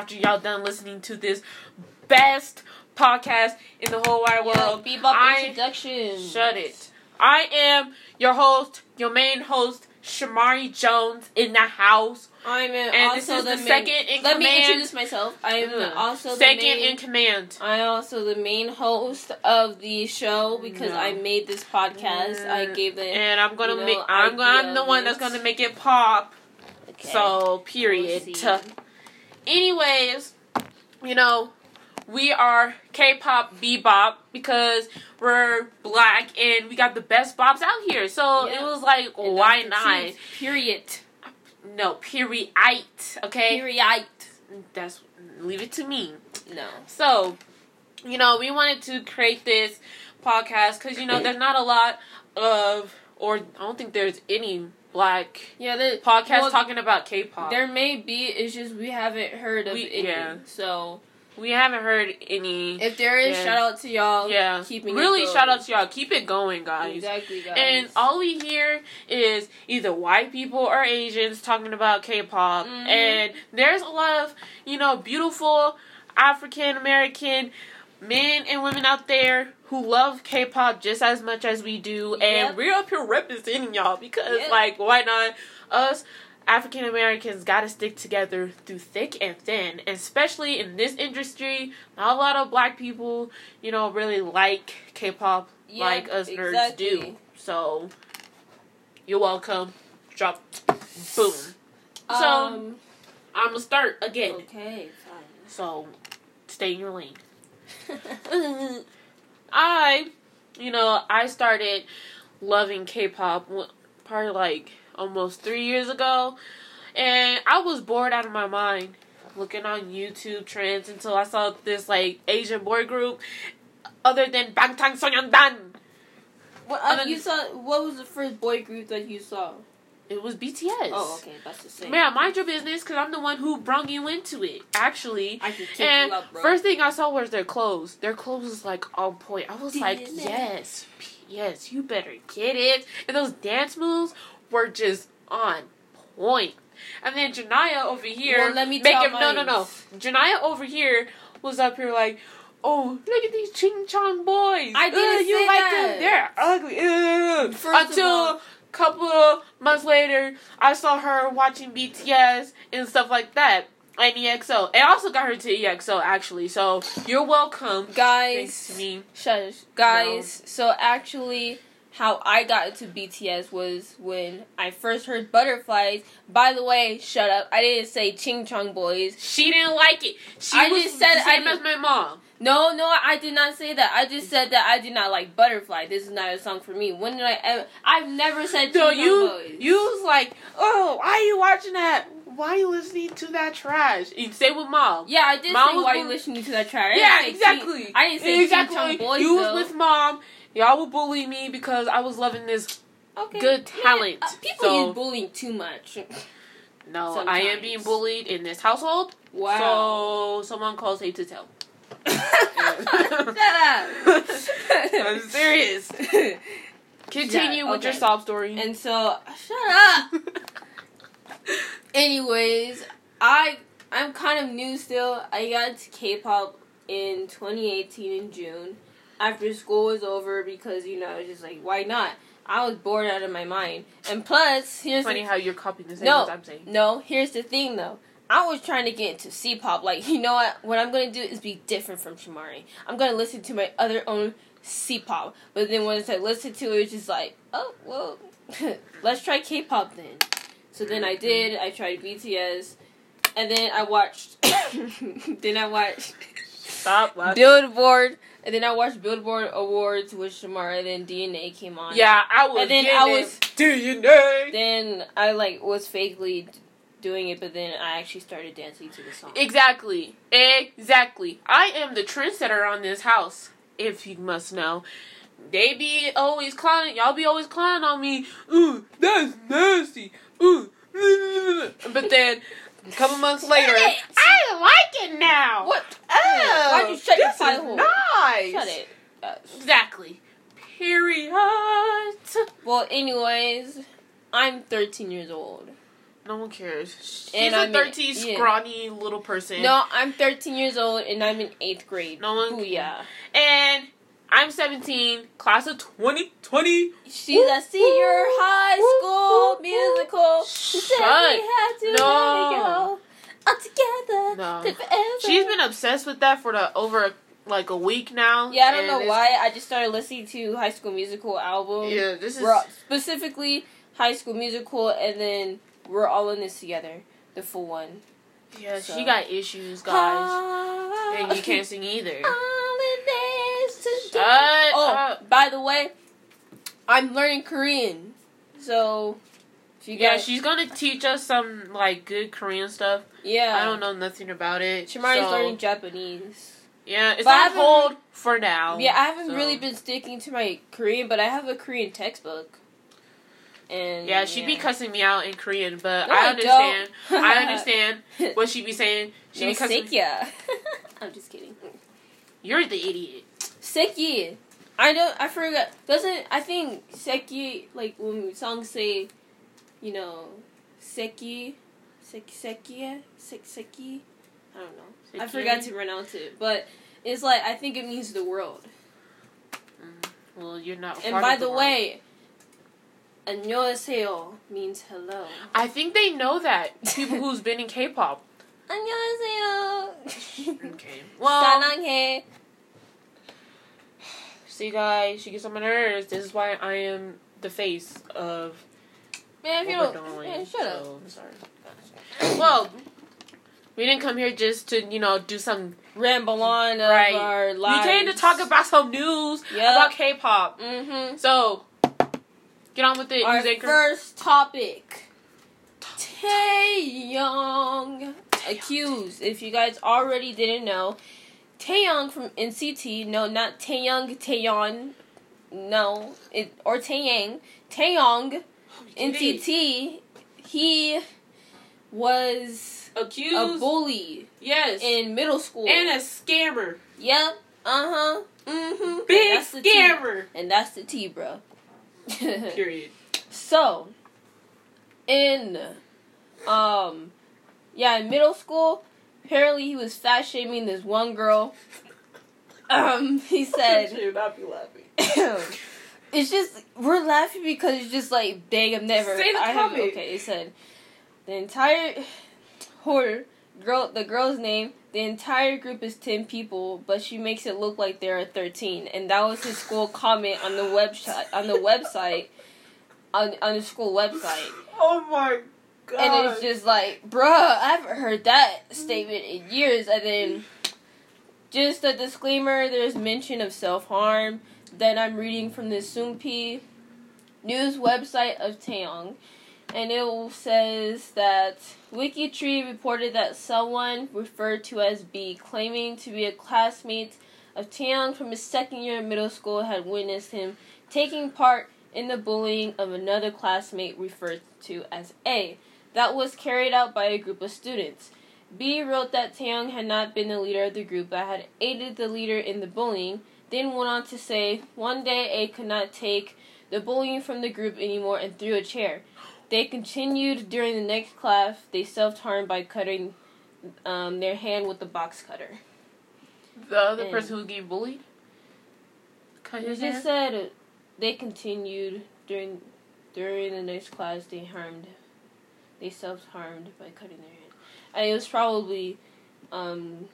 after y'all done listening to this best podcast in the whole wide world. Bebop I- introduction. Shut it. I am your host, your main host, Shamari Jones in the house. I'm an And also the, the main, second in command. Let me introduce myself. I am Ugh. also the second main. in command. I'm also the main host of the show because No. I made this podcast. I Mm, gave the And I'm gonna you know, make. I'm gonna. I'm the one that's gonna make it pop. okay. So period. Proceed. Anyways, you know, we are K-pop bebop because we're black and we got the best bops out here. So Yeah. it was like, And why not? Period. No, period. Okay, Period. that's leave it to me. No. So, you know, we wanted to create this podcast because you know there's not a lot of, or I don't think there's any black Yeah, the podcasts well, talking about K-pop. There may be. It's just we haven't heard of We- any. yeah. So we haven't heard any. if there is, Yeah. shout out to y'all. yeah, keeping it really shout out to y'all. Keep it going, guys. Exactly, guys. And all we hear is either white people or Asians talking about K-pop, Mhm. and there's a lot of you know beautiful African American men and women out there who love K-pop just as much as we do, Yep. and we're up here representing y'all because Yep. like why not us? African Americans got to stick together through thick and thin, especially in this industry. Not a lot of black people, you know, really like K-pop Yeah, like us nerds exactly. do. So, you're welcome. Drop. Boom. So, Um, I'm gonna start again. okay, So, stay in your lane. I, you know, I started loving K-pop probably like almost three years ago, and I was bored out of my mind looking on YouTube trends until I saw this like Asian boy group, other than Bangtan Sonyeondan. what uh, you saw? What was the first boy group that you saw? It was BTS. Oh, okay, that's the same. Man, mind your business, cause I'm the one who brung you into it. Actually, I can kick and you up, bro. first thing I saw was their clothes. Their clothes was like on point. I was like, it? yes, yes, you better get it. And those dance moves were just on point. And then Janaya over here, Well, let me make tell it, no, no, no. mine. Janaya over here was up here like. Oh, look at these ching chong boys! I didn't Ugh, you like that. them? They're ugly. Ugh. First of Until all- couple of months later, I saw her watching BTS and stuff like that. And EXO. I also got her to EXO actually. So you're welcome. Thanks guys, to me. shush, guys. So actually, how I got into BTS was when I first heard Butterflies. By the way, shut up. I didn't say Ching Chong Boys. She didn't like it. She I was just said the I as my mom. No, no, I did not say that. I just said that I did not like Butterfly. This is not a song for me. When did I ever? I've never said Ching No, you Boys. you was like, oh, why are you watching that? Why are you listening to that trash? You say with mom. Yeah, I did Mom say why born- you listening to that trash. Yeah, didn't say Ching- exactly. I didn't say exactly. Ching Chong Boys you though. was with mom. Y'all would bully me because I was loving this. okay. good talent, uh, people so- use bullying too much. No, I am being bullied in this household. Wow. So someone calls hate to tell. Shut up. I'm serious. Continue Yeah, with your sob story. and so, shut up. Anyways, I I'm kind of new still. I got into K-pop in 2018 in June after school was over because you know I was just like why not? I was bored out of my mind. And plus, here's Funny the, how you're copying the same No. I'm saying. no, here's the thing though. I was trying to get into C-pop. Like, you know what? What I'm gonna do is be different from Shamari. I'm gonna listen to my other own C-pop. But then once I listened to it, it's just like, oh well, let's try K-pop then. So then I did. I tried BTS, and then I watched. then I watched Stop laughing. Billboard, and then I watched Billboard Awards with Shamari. And then DNA came on. Yeah, I was. And then getting I was- DNA. Then I like was fakely doing it, but then I actually started dancing to the song. Exactly. Exactly. I am the trendsetter on this house, if you must know. They be always clowning. Y'all be always clowning on me. Ooh, that's nasty. Ooh. But then, a couple months later. I like it now. What? Oh, Why'd you shut your pie hole? nice. Shut it. Uh, Exactly. Period. Well, anyways, I'm 13 years old. No one cares. She's And a I'm in- 13 yeah. scrawny little person. No, I'm 13 years old and I'm in eighth grade. No one- Booyah. And I'm 17, class of 2020. She's a senior high school musical. She said we had to no. go all together. No. She's been obsessed with that for the over like a week now. Yeah, I don't know why. I just started listening to High School Musical album. Yeah, this is. Specifically High School Musical, and then we're all in this together, the full one. Yeah, so. she got issues, guys. And you can't sing either. All in this together. Shut Oh, up. by the way, I'm learning Korean, so Yeah, guys, she's gonna teach us some like good Korean stuff. yeah, I don't know nothing about it. Shamari's so- learning Japanese. Yeah, it's But on hold for now. Yeah, I haven't so- really been sticking to my Korean, but I have a Korean textbook. And Yeah, she'd be cussing. me out in Korean, but No, I I understand. don't. I understand what she'd be saying. She'd No, be cussing. Sekya. I'm just kidding. You're the idiot. Seki. I don't. I forgot. Doesn't I think Seki like when songs say, you know, Seki, Seki, Seki, Seki, Seki. I don't know. I Seki? forgot to pronounce it, but it's like I think it means the world. Mm, Well, you're not. a And part by of the world. way, 안녕하세요 means hello. I think they know that people who's been in K-pop. 안녕하세요. Okay. Well, 사랑해. see, guys, she gets on my nerves. This is why I am the face of Man, if you don't, doing. man, shut up. so, I'm sorry. Well, we didn't come here just to you know do some. Ramble on of Right. our We came to talk about some news Yep. about K-pop. Mm-hmm. So, get on with it. Our first topic. Taeyong accused. If you guys already didn't know, Taeyong from NCT. No, not Taeyong. Taeyeon. No, it or Taeyang. Taeyong. NCT. He was accused a bully yes, in middle school. and a scammer. yep. Uh huh. Mm-hmm. Big That's the tea. scammer. And that's the T, bro. Period. So, in, um, yeah, in middle school, apparently he was fat shaming this one girl. Um, he said, should not be laughing. it's just, we're laughing because it's just like, dang, I've never. Say the I have, okay, it said, the entire, whore, girl, the girl's name, the entire group is 10 people, but she makes it look like there are 13. And that was his school comment on the website, on the website, on, on the school website. Oh my god. And it's just like, bruh, I haven't heard that statement in years. And then, just a disclaimer there's mention of self harm that I'm reading from the Soompi news website of Taeyong. And it says that WikiTree reported that someone referred to as B, claiming to be a classmate of Taeyong from his second year in middle school, had witnessed him taking part in the bullying of another classmate referred to as A that was carried out by a group of students. B wrote that Taeyong had not been the leader of the group but had aided the leader in the bullying, then went on to say one day A could not take the bullying from the group anymore and threw a chair. They continued during the next class. They self harmed by cutting um, their hand with the box cutter. the other and- person who getting bullied. Cut his just said uh, they continued during during the next class. They harmed, they self harmed by cutting their hand. And it was probably, um,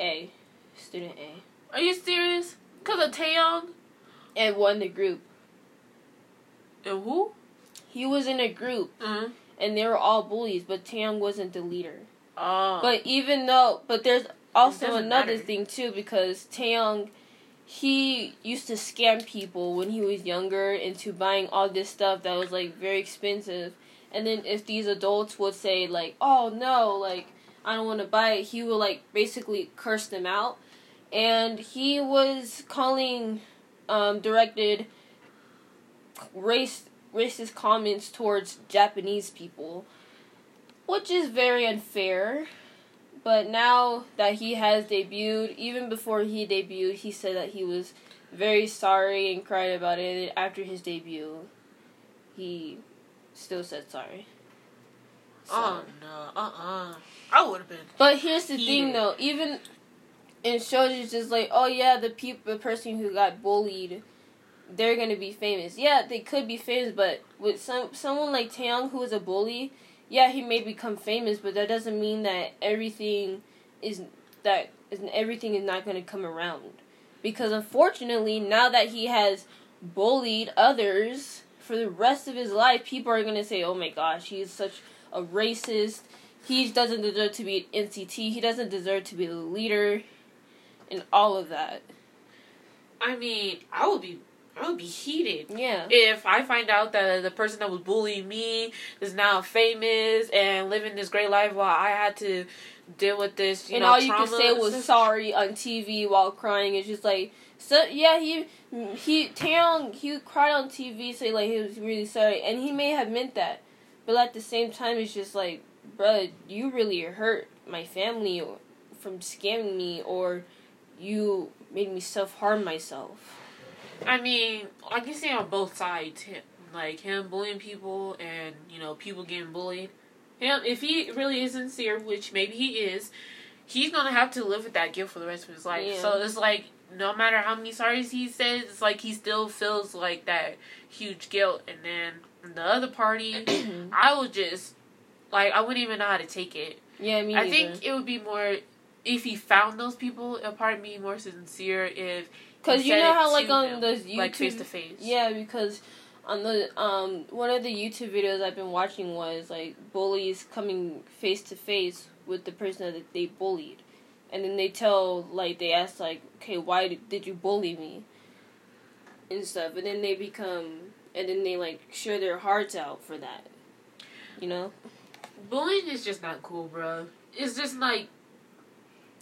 A, student A, Are you serious? Cause of Taeyong and won the group. and who? He was in a group, Mm. and they were all bullies, but Taeyong wasn't the leader. Oh. But even though, but there's also another matter. thing too because Taeyong, he used to scam people when he was younger into buying all this stuff that was like very expensive, and then if these adults would say like, "Oh no, like I don't want to buy it," he would like basically curse them out, and he was calling, um, directed race racist comments towards Japanese people, which is very unfair. But now that he has debuted, even before he debuted, he said that he was very sorry and cried about it after his debut. He still said sorry. So. Oh no, uh uh I would have been. But here's the thing though, even in shows it's just like, oh yeah, the people the person who got bullied they're gonna be famous. Yeah, they could be famous, but with some someone like Taeyong who is a bully, yeah, he may become famous, but that doesn't mean that everything is that is everything is not gonna come around. Because unfortunately, now that he has bullied others for the rest of his life, people are gonna say, "Oh my gosh, he's such a racist. He doesn't deserve to be an NCT. He doesn't deserve to be the leader, and all of that." I mean, I would be I would be heated. Yeah. If I find out that the person that was bullying me is now famous and living this great life while I had to deal with this, you and know, all you could say was sorry on TV while crying. It's just like, so yeah, he he Taeyong he cried on TV, say like he was really sorry, and he may have meant that, but at the same time, it's just like, bro, you really hurt my family from scamming me, or you made me self harm myself. I mean, I can see on both sides, like him bullying people and you know people getting bullied. Him, if he really is sincere, which maybe he is, he's gonna have to live with that guilt for the rest of his life. Yeah. So it's like no matter how many sorries he says, it's like he still feels like that huge guilt. And then the other party, I would just like I wouldn't even know how to take it. Yeah, me. I think it would be more if he found those people. A part of me more sincere if because you know how like on those YouTube like face to face. Yeah, because on the um one of the YouTube videos I've been watching was like bullies coming face to face with the person that they bullied, and then they tell like they ask like, okay, why did, you bully me? And stuff, and then they become, and then they like share their hearts out for that. You know, bullying is just not cool, bro. It's just like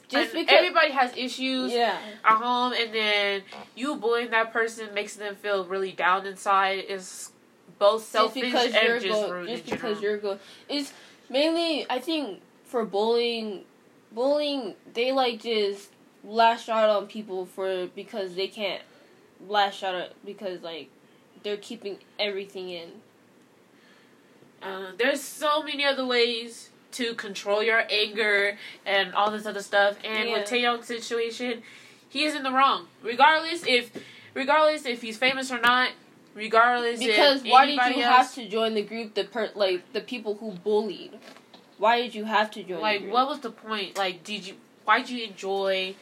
just because everybody has issues yeah. at home, and then you bullying that person makes them feel really down inside is both selfish just and just go- rude. Just because you're good, it's mainly I think for bullying, bullying they like just lash out on people for because they can't lash out because like they're keeping everything in. Uh, there's so many other ways to control your anger and all this other stuff. And yeah. with Taeyong's situation, he is in the wrong. Regardless if regardless if he's famous or not, regardless because why did you else, have to join the group the per, like the people who bullied why did you have to join like what was the point like did you why did you enjoy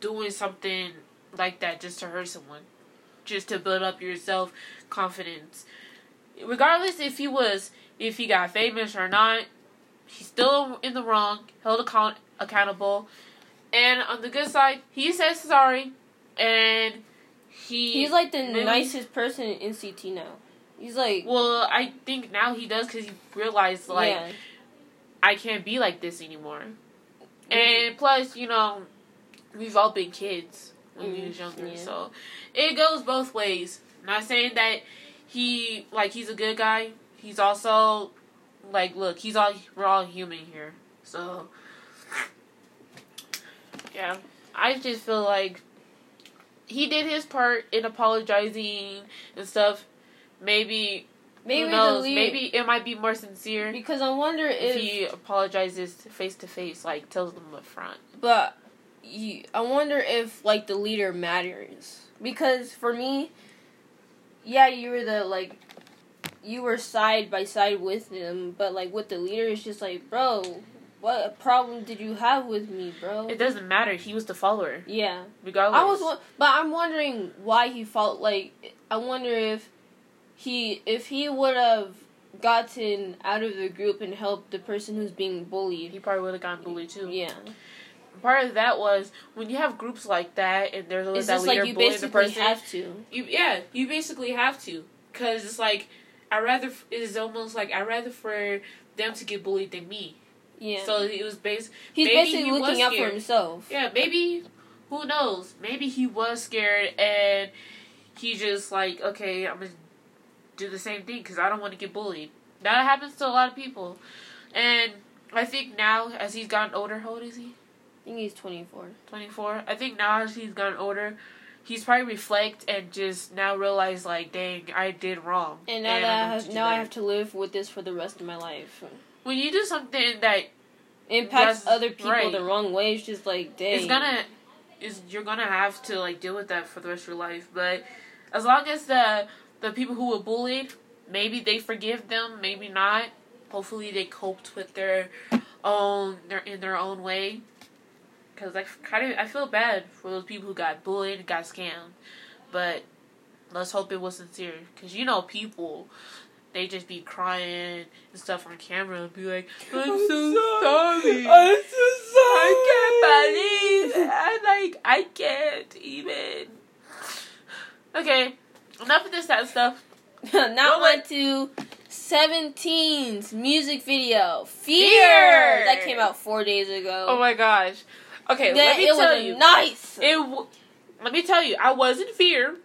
doing something like that just to hurt someone just to build up your self confidence regardless if he was if he got famous or not He's still in the wrong, held account accountable. And on the good side, he says sorry, and he he's like the really, nicest person in NCT now. He's like well, I think now he does because he realized like yeah. I can't be like this anymore. Mm-hmm. And plus, you know, we've all been kids when mm-hmm. we was younger, yeah. so it goes both ways. not saying that he like he's a good guy. He's also like, look, he's all we're all human here, so yeah. I just feel like he did his part in apologizing and stuff. Maybe Maybe Who knows? Maybe it might be more sincere. Because I wonder if, if he apologizes face to face, like tells them up front. But you, I wonder if like the leader matters. Because for me, yeah, you were the like you were side by side with him, but like with the leader, it's just like, bro, what problem did you have with me, bro? It doesn't matter. He was the follower. Yeah. Regardless. I was, but I'm wondering why he felt like. I wonder if he if he would have gotten out of the group and helped the person who's being bullied. He probably would have gotten bullied too. Yeah. Part of that was when you have groups like that and there's always that leader like bullying the person. Have to. You yeah, you basically have to because it's like I rather it's almost like I rather for them to get bullied than me. Yeah. So it was based. He's basically he looking out for himself. Yeah, maybe. Who knows? Maybe he was scared and he just like okay, I'm gonna do the same thing because I don't want to get bullied. That happens to a lot of people, and I think now as he's gotten older, how old is he? I think he's 24. 24. I think now as he's gotten older, he's probably reflect and just now realize like, dang, I did wrong. And now that I have, now I have to live with this for the rest of my life. when you do something that Impacts other people right. the wrong way. It's just like, dang. it's gonna is you're gonna have to like deal with that for the rest of your life. But as long as the the people who were bullied, maybe they forgive them, maybe not. Hopefully they coped with their own their in their own way. Cause I kind of I feel bad for those people who got bullied, got scammed, but let's hope it was sincere. Cause you know people, they just be crying and stuff on camera and be like, "I'm, so, sorry, I'm so sorry. I can't believe I like I can't even. Okay, enough of this sad stuff. now on to 17's music video, Fear. Fear. That came out four days ago. Oh my gosh. Okay, that, let me it tell was you. nice. It. W- let me tell you, I was in fear.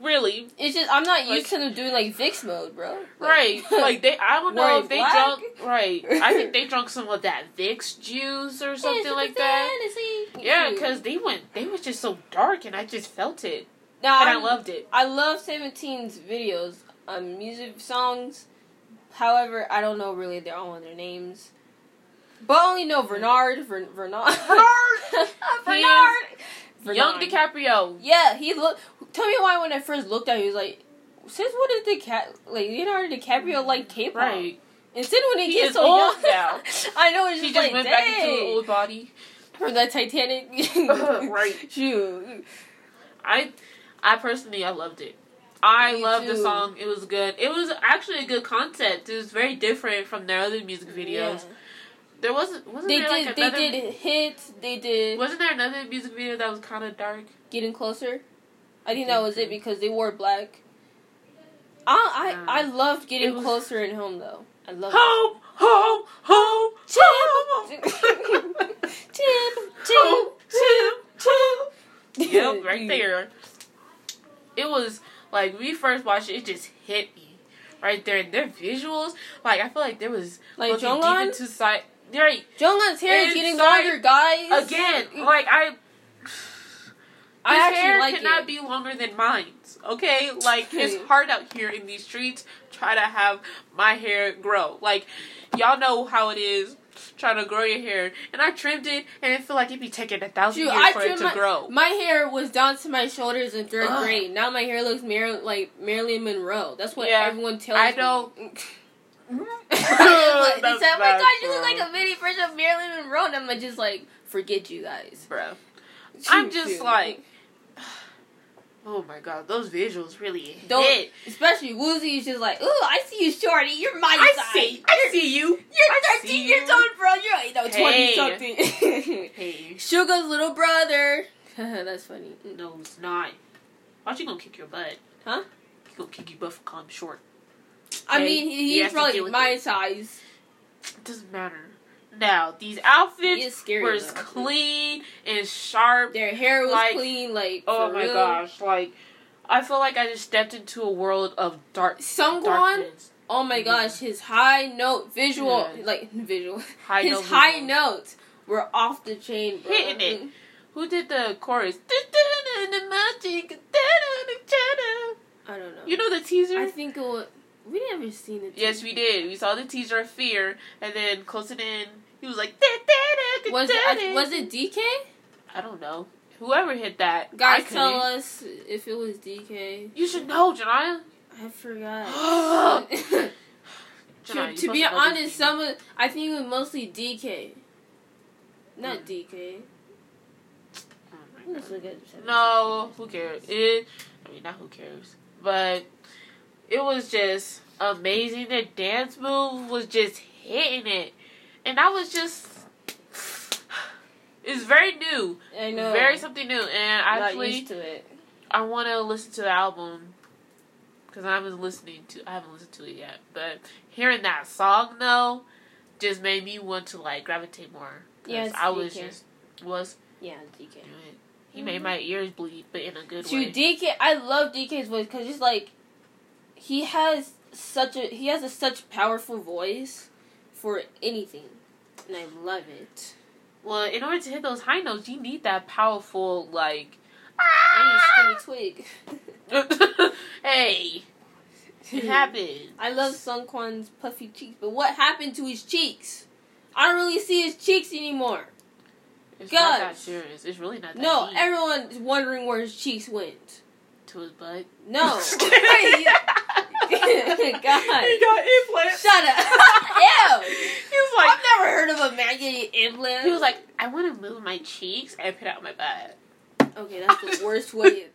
Really, it's just I'm not Like- used to them doing like VIXX mode, bro. right? Like they, I don't know if they black? drunk. Right, I think they drunk some of that VIXX juice or something like that. fantasy. Yeah, because they went, they was just so dark, and I just felt it, now and I I'm- loved it. I love 17's videos on music songs. However, I don't know really their all their names. But I only know Bernard, Ver, Bernard, Bernard! Bernard, Young. DiCaprio. Yeah, he look. Tell me why when I first looked at, him, he was like, since when did DiCap like Leonardo DiCaprio like K-pop? Right. And then when he He gets so old young, now. I know it's He just, just like went dang. back into the old body. from that Titanic. Right. Shoot. I, I personally, I loved it. I Me loved the song. It was good. It was actually a good concept. It was very different from their other music videos. Yeah. There wasn't wasn't They there did. like they another did hits. They did wasn't there another music video that was kind of dark? getting closer. I think that was it because they wore black. I I, I loved getting was- closer in home though. I loved Home, home, home, Chip. home, Chip, home, chip, chip, chip. Yep, right there. It was like we first watched it, it just hit me right there. And their visuals, like I feel like there was Like Jeonghan? into side. Right Jeonghan's hair is getting longer, guys. again, like I I His actually hair like cannot it. be longer than mine. Okay, like it's hard out here in these streets. Try to have my hair grow. Like y'all know how it is trying to grow your hair, and I trimmed it, and it feel like it'd be taking a thousand Shoot, years I for it to my, grow. my hair was down to my shoulders in third Ugh. grade. Now my hair looks Mar- like Marilyn Monroe. That's what Yeah, everyone tells me. I me. don't- they said, "Oh That's my bad, god, you look like a mini version of Marilyn Monroe." And I'm just like, forget you guys. bro. I'm just shoot. like, oh my god, those visuals really Don't- hit. Especially Woozi is just like, ooh, I see you, shorty. You're my I size. see, I see you. You're I 13 see years you. old, bro. You're you know, 20 Hey. something. Hey, Suga's little brother. That's funny. no, it's not. Why you gonna kick your butt? Huh? He gonna kick your butt for calling short. I Okay, mean, he, he he's has probably my it. size. It doesn't matter. Now, these outfits were though. clean and sharp. Their hair was Like- clean, like Oh my real. gosh, like I feel like I just stepped into a world of dark Seungkwan, oh my mm-hmm. gosh, his high note visual, Yeah. like visual, High his note high visual. notes were off the chain, bro. Hitting it. Who did the chorus? I don't know. You know the teaser? I think it was. We never seen it. yes, we did. We saw the teaser of Fear, and then close it in, he was like, Was it? Was it DK? I don't know. Whoever hit that, I Guys, tell us if it was DK. You should know, Janaya. I forgot. Janaya, to to be honest, thing. some of I think it was mostly DK. Not Hmm. DK. Oh my Let's look at No, who cares? It, I mean, not who cares, but it was just amazing. The dance move was just hitting it, and I was just. It's very new, I know. very something new, and Not actually, used to it. I want to listen to the album because I haven't listening to. I haven't listened to it yet, but hearing that song though, just made me want to like gravitate more. Yeah, I was DK. just was Yeah, DK. he made mm-hmm. my ears bleed, but in a good To way. DK, I love DK's voice because it's like he has such a he has a such powerful voice for anything, and I love it. Well, in order to hit those high notes, you need that powerful, like, I need skinny twig. hey, it happened. I love Seungkwan's puffy cheeks, but what happened to his cheeks? I don't really see his cheeks anymore. It's God. not that serious. It's really not that No, deep. everyone's wondering where his cheeks went. to his butt. No. God. He got implants. Shut up. Ew. He was like, I've never heard of a man getting implants. he was like, I want to move my cheeks and put out my butt. okay, that's the worst way.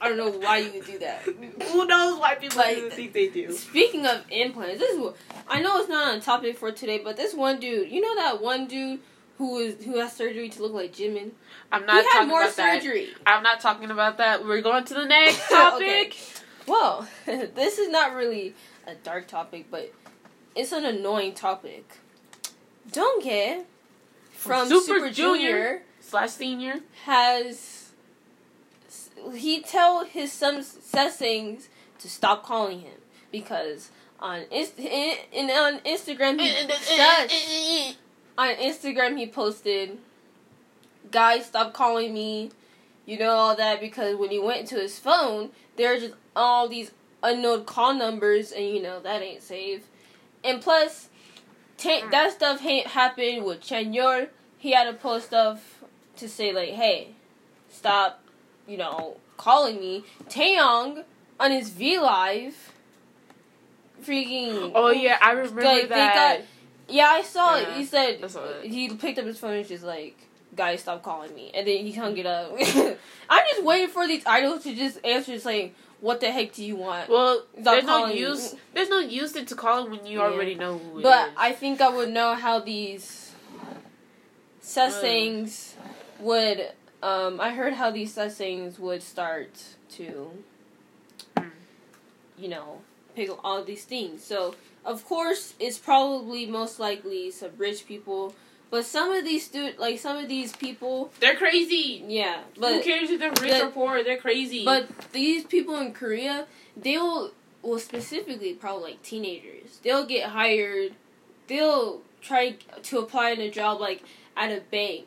I don't know why you would do that. Who knows why people Like, do the things they do? Speaking of implants, this is I know it's not on topic for today, but this one dude, you know that one dude who is who has surgery to look like Jimin? I'm He not had talking more about that. I'm not talking about that. We're going to the next topic. Okay. Well, this is not really a dark topic, but it's an annoying topic. Donghae from Super Super, Junior. Junior Slash senior. has he tell his son Sasaengs to stop calling him because on Inst- in, in on Instagram he on Instagram he posted guys stop calling me you know all that because when he went to his phone there's just all these unknown call numbers and you know that ain't safe. And plus ta- mm. that stuff ha- happened with Chanyeol. He had to post stuff to say like hey stop you know calling me. Taeyong on his V Live freaking Oh yeah, I remember Like, they that. got- yeah, I saw it. He said he picked up his phone and she's like, "Guys, stop calling me," and then he hung it up. I'm just waiting for these idols to just answer, saying, "What the heck do you want?" well, Stop there's no calling me. use. There's no use to call him when you Yeah. already know who it but is. I think I would know how these sasaengs would. Um, I heard how these sasaengs would start to, Mm. you know, pick up all these things. So of course, it's probably most likely some rich people, but some of these stu- like some of these people, They're crazy. yeah, but Who cares if they're rich the- or poor? They're crazy. but these people in Korea, they'll well specifically probably like teenagers. They'll get hired. They'll try to apply in a job like at a bank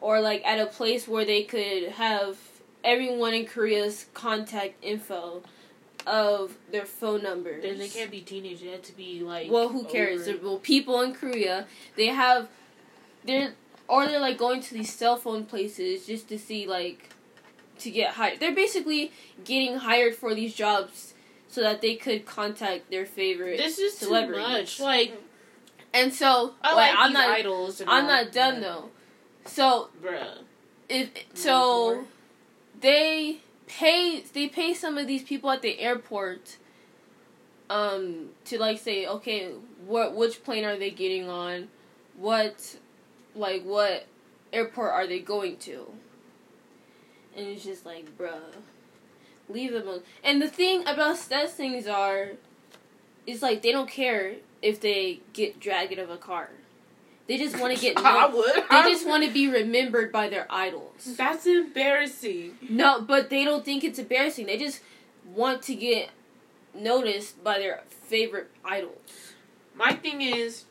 or like at a place where they could have everyone in Korea's contact info of their phone numbers. then they can't be teenagers. They have to be like. Well, who cares? over- Well, people in Korea, they have, they're or they're like going to these cell phone places just to see like, to get hired. They're basically getting hired for these jobs so that they could contact their favorite. This is too much. Like And so, I like, like I'm these not, idols. I'm all, not done but- though. So bruh. if so, they pay they pay some of these people at the airport um to like say okay what which plane are they getting on what like what airport are they going to and it's just like bruh leave them alone and the thing about such things are it's like they don't care if they get dragged out of a car they just want to get I known- would. they just want to be remembered by their idols That's embarrassing. no, but they don't think it's embarrassing. They just want to get noticed by their favorite idols. My thing is,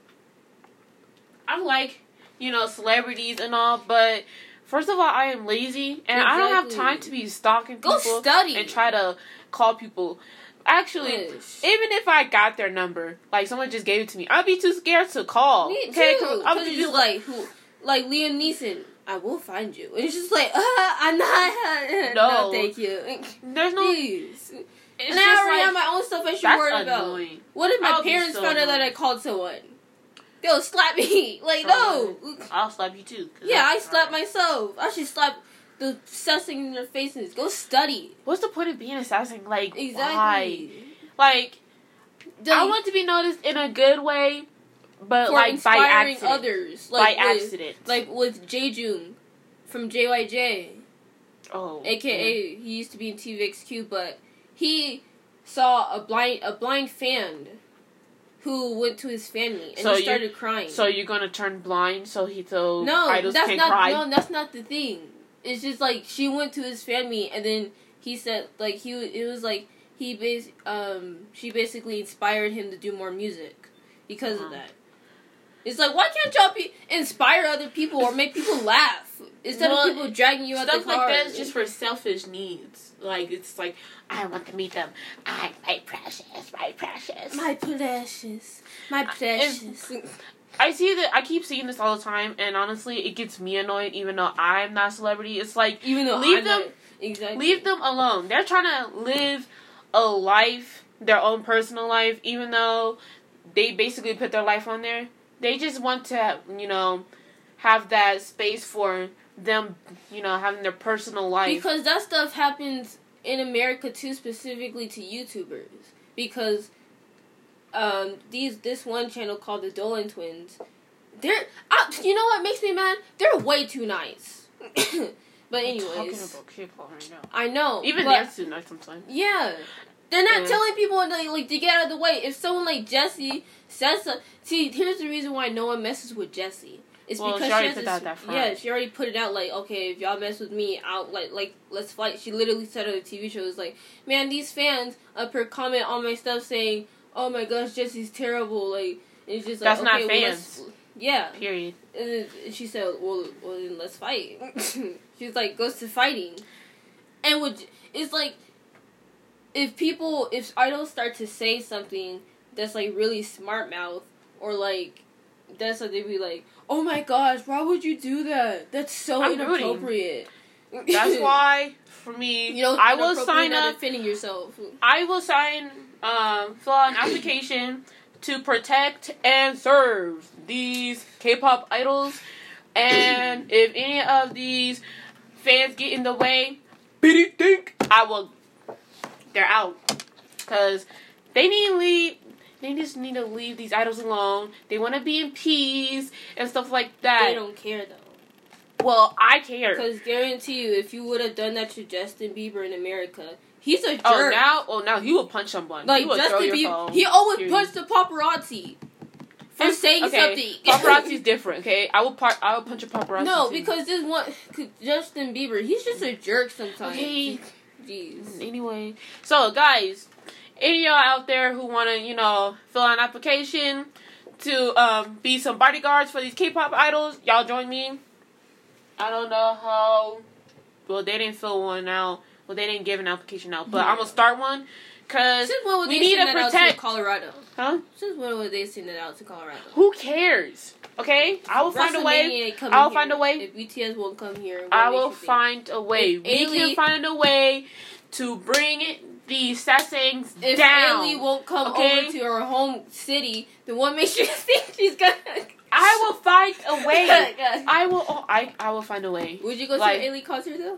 I like you know celebrities and all, but first of all, I am lazy and I don't have time to be stalking Go people study. and try to call people. Actually, Ish. even if I got their number, like someone just gave it to me, I'd be too scared to call. Me okay, too. I'm just just like who, like Liam Neeson. I will find you. And it's just like, uh, I'm not. No. no, thank you. there's no. Please. It's and I already like, have my own stuff I should worry about. annoying. What if my I'll parents so found out that I called someone? They'll slap me. Like, no. I'll slap you too. Yeah, I slap myself. I should slap the sasaeng in their faces. Go study. What's the point of being assassin? Like, why? Exactly. Like, The- I want to be noticed in a good way, but like by accident. others. by Like with, accident. Like with Jaejoong from JYJ, oh, aka he used to be in TVXQ, but he saw a blind a blind fan who went to his family and So he started crying. So you're gonna turn blind so he so no, idols that's can't not cry. no, that's not the thing. It's just like she went to his family and then he said like he it was like he bas- um she basically inspired him to do more music because Uh-huh. of that. It's like why can't y'all be inspire other people or make people laugh? instead Well, of people dragging you out Stuff the car. like that is just for selfish needs. Like it's like I want to meet them. I my precious, my precious. My precious, my precious. I see that. I keep seeing this all the time, and honestly, it gets me annoyed. Even though I'm not a celebrity, it's like Even though Leave I'm them- not- exactly leave them alone. They're trying to live a life, their own personal life, even though they basically put their life on there. They just want to, you know, have that space for them, you know, having their personal life. because that stuff happens in America too, specifically to YouTubers. Because um, these this one channel called the Dolan Twins, they're uh, you know what makes me mad? They're way too nice. but I'm talking about K-pop right now. I know Even but- they're too nice sometimes. Yeah. They're not Yeah. telling people like, like to get out of the way. If someone like Jessi says so, see, here's the reason why no one messes with Jessi. It's Well, because she already has put this- that- front. Yeah, she already put it out like, okay, if y'all mess with me, I'll like like let's fight. She literally said on the TV show, "It's like, man, these fans up here comment on my stuff saying, oh my gosh, Jessi's terrible. Like, it's just like That's not okay, well, yeah, Period. and then she said, "Well, well, then let's fight." She's like, goes to fighting, and would it's like, if people, if idols start to say something that's like really smart mouth, or like, that's what they'd be like, "Oh my gosh, why would you do that? That's so I'm rooting. inappropriate." That's why, for me, you know, I will sign up. defending yourself. I will sign, um, fill out an application to protect and serve these K-pop idols. And if any of these fans get in the way, bitty think I will. They're out because they need to leave. They just need to leave these idols alone. They want to be in peace and stuff like that. They don't care though. well, I care. Because guarantee you, if you would have done that to Justin Bieber in America, he's a jerk. Oh, now, oh, now he will punch someone. Like he will throw Justin Bieber, he always Period. punched the paparazzi for And- saying okay, something. Paparazzi's different, okay? I will par- I will punch a paparazzi. no, too. because this one Justin Bieber, he's just a jerk sometimes. Okay. Jeez. Anyway, so guys, any of y'all out there who want to, you know, fill out an application to um, be some bodyguards for these K-pop idols, y'all join me. I don't know how. Well, they didn't fill one out. Well, they didn't give an application out, but Yeah. I'm gonna start one because Since when would we they need to protect. to Colorado? Huh? Since when would they send it out to Colorado? Who cares? Okay, I will find a way. WrestleMania ain't coming I'll here. find a way. If BTS won't come here, I will find a way. If we can find a way to bring the Sasaengs If down. Ailee won't come okay? over to her home city, then what makes you think she's gonna? I will find a way. Uh, I will. Oh, I I will find a way. Would you go Like- to an Ailee concert though?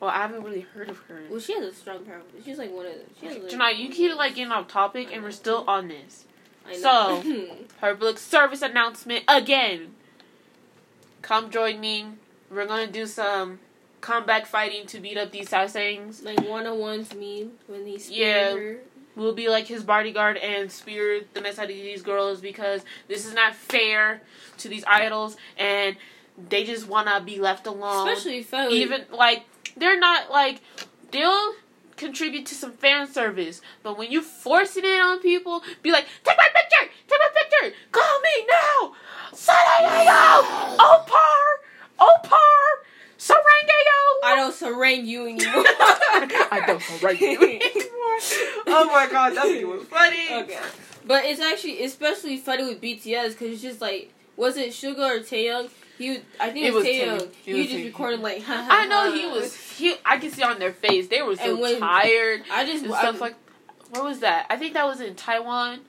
Well, I haven't really heard of her. Well, she has a strong power. She's like one of the. She has Tonight, you keep like getting off topic, and we're still on this. I know. Public service announcement again. Come join me. We're gonna do some comeback fighting to beat up these Sasaengs. like one on ones me when he speared Yeah. her. We'll be like his bodyguard and spear the mess out of these girls because this is not fair to these idols and they just wanna be left alone. Especially if I even like they're not like they'll contribute to some fan service, but when you forcing it in on people, be like, take my picture, take my picture, call me now, Sarayayo, Opar, Opar, Sarangayo. I don't surrender you anymore. I don't surrender you anymore. Oh my god, that was funny. okay, but it's actually especially funny with BTS because it's just like was it Suga or Taeyong? He, I think It it was. Taeyong. He was just recording like. Ha, ha, I know he was. He, I can see on their face they were so when- tired I just and stuff like. Where was that? I think that was in Taiwan,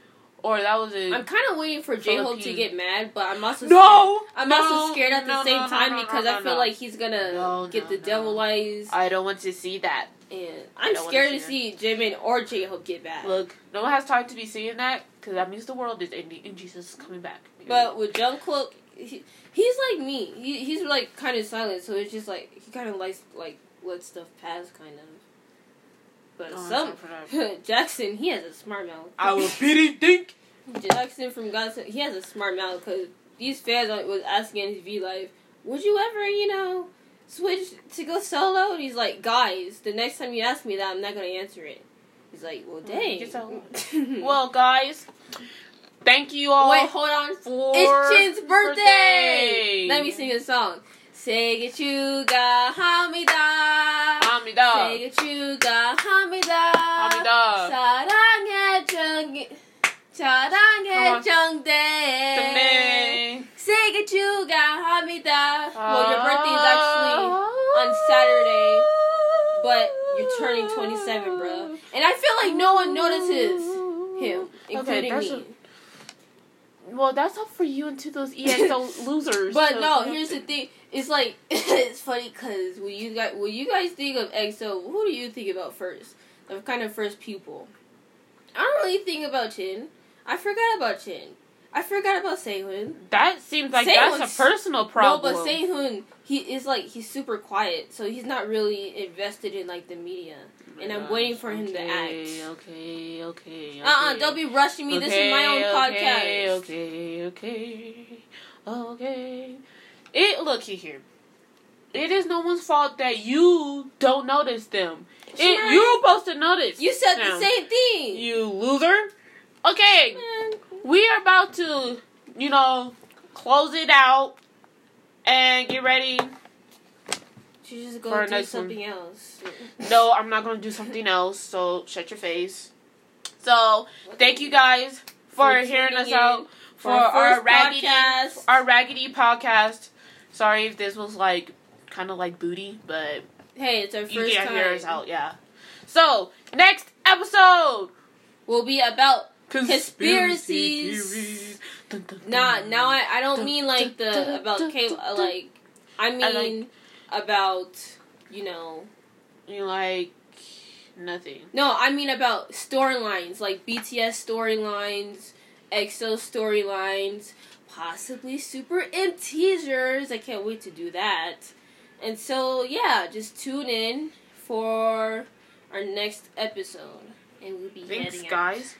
or that was in. I'm kind of waiting for J Hope to get mad, but I'm also no, I'm no, also scared at the no, same no, time because I feel like he's gonna get the devil eyes, I don't want to see that. and I I'm scared to see see Jimin or J Hope get bad. Look, no one has time to be seeing that because that means the world is ending and Jesus is coming back. But with Jungkook, he, he's like me. He, he's like kind of silent, so it's just like he kind of likes like let stuff pass, kind of. But No, I'm some sorry. Jackson, he has a smart mouth. I will pity think. Jackson from GOT7, he has a smart mouth because these fans are- was asking in his V Live, would you ever, you know, switch to go solo? And he's like, guys, the next time you ask me that, I'm not gonna answer it. He's like, well, dang. Well, guys, Thank you all. Wait, hold on. For it's Chen's birthday. birthday. Let me sing a song. 세계추가 합니다. 합니다. 세계추가 합니다. 합니다. 사랑해 정기 사랑해 정대. 정대. 세계추가 hamida. Well, your birthday is actually on Saturday, but you're turning 27, bro. And I feel like no one notices him, including okay, me. A- well, that's up for you and to those EXO losers. But to- no, here's the thing. It's like it's funny because when you guys when you guys think of EXO, who do you think about first? The kind of first pupil. I don't really think about Chen. I forgot about Chen. I forgot about Sehun. That seems like Sehun's- that's a personal problem. No, but Sehun, he is like he's super quiet, so he's not really invested in like the media. And I'm waiting for him to act. Okay, okay, okay. Uh uh-uh, uh, do not be rushing me. This is my own Okay, podcast. Okay, okay, okay. It look here. It is no one's fault that you don't notice them. It, you're supposed to notice. You said the same thing. You loser. Okay, we are about to, you know, close it out and get ready. You just For go our do next one. something else. No, I'm not gonna do something else. So shut your face. So thank you guys for, For hearing us out for, our our raggedy podcast. our raggedy podcast. Sorry if this was like kind of like booty, but Hey, it's our you first can't time. hear us out. Yeah. So next episode. Will be about Conspiracy Conspiracies. theories. Dun, dun, Nah, now I, I don't mean like the about K like I mean I like- about you know You like nothing. no I mean about storylines like BTS storylines, EXO storylines, possibly SuperM teasers. I can't wait to do that. And so yeah, just tune in for our next episode, and we'll be Thanks, heading out. guys.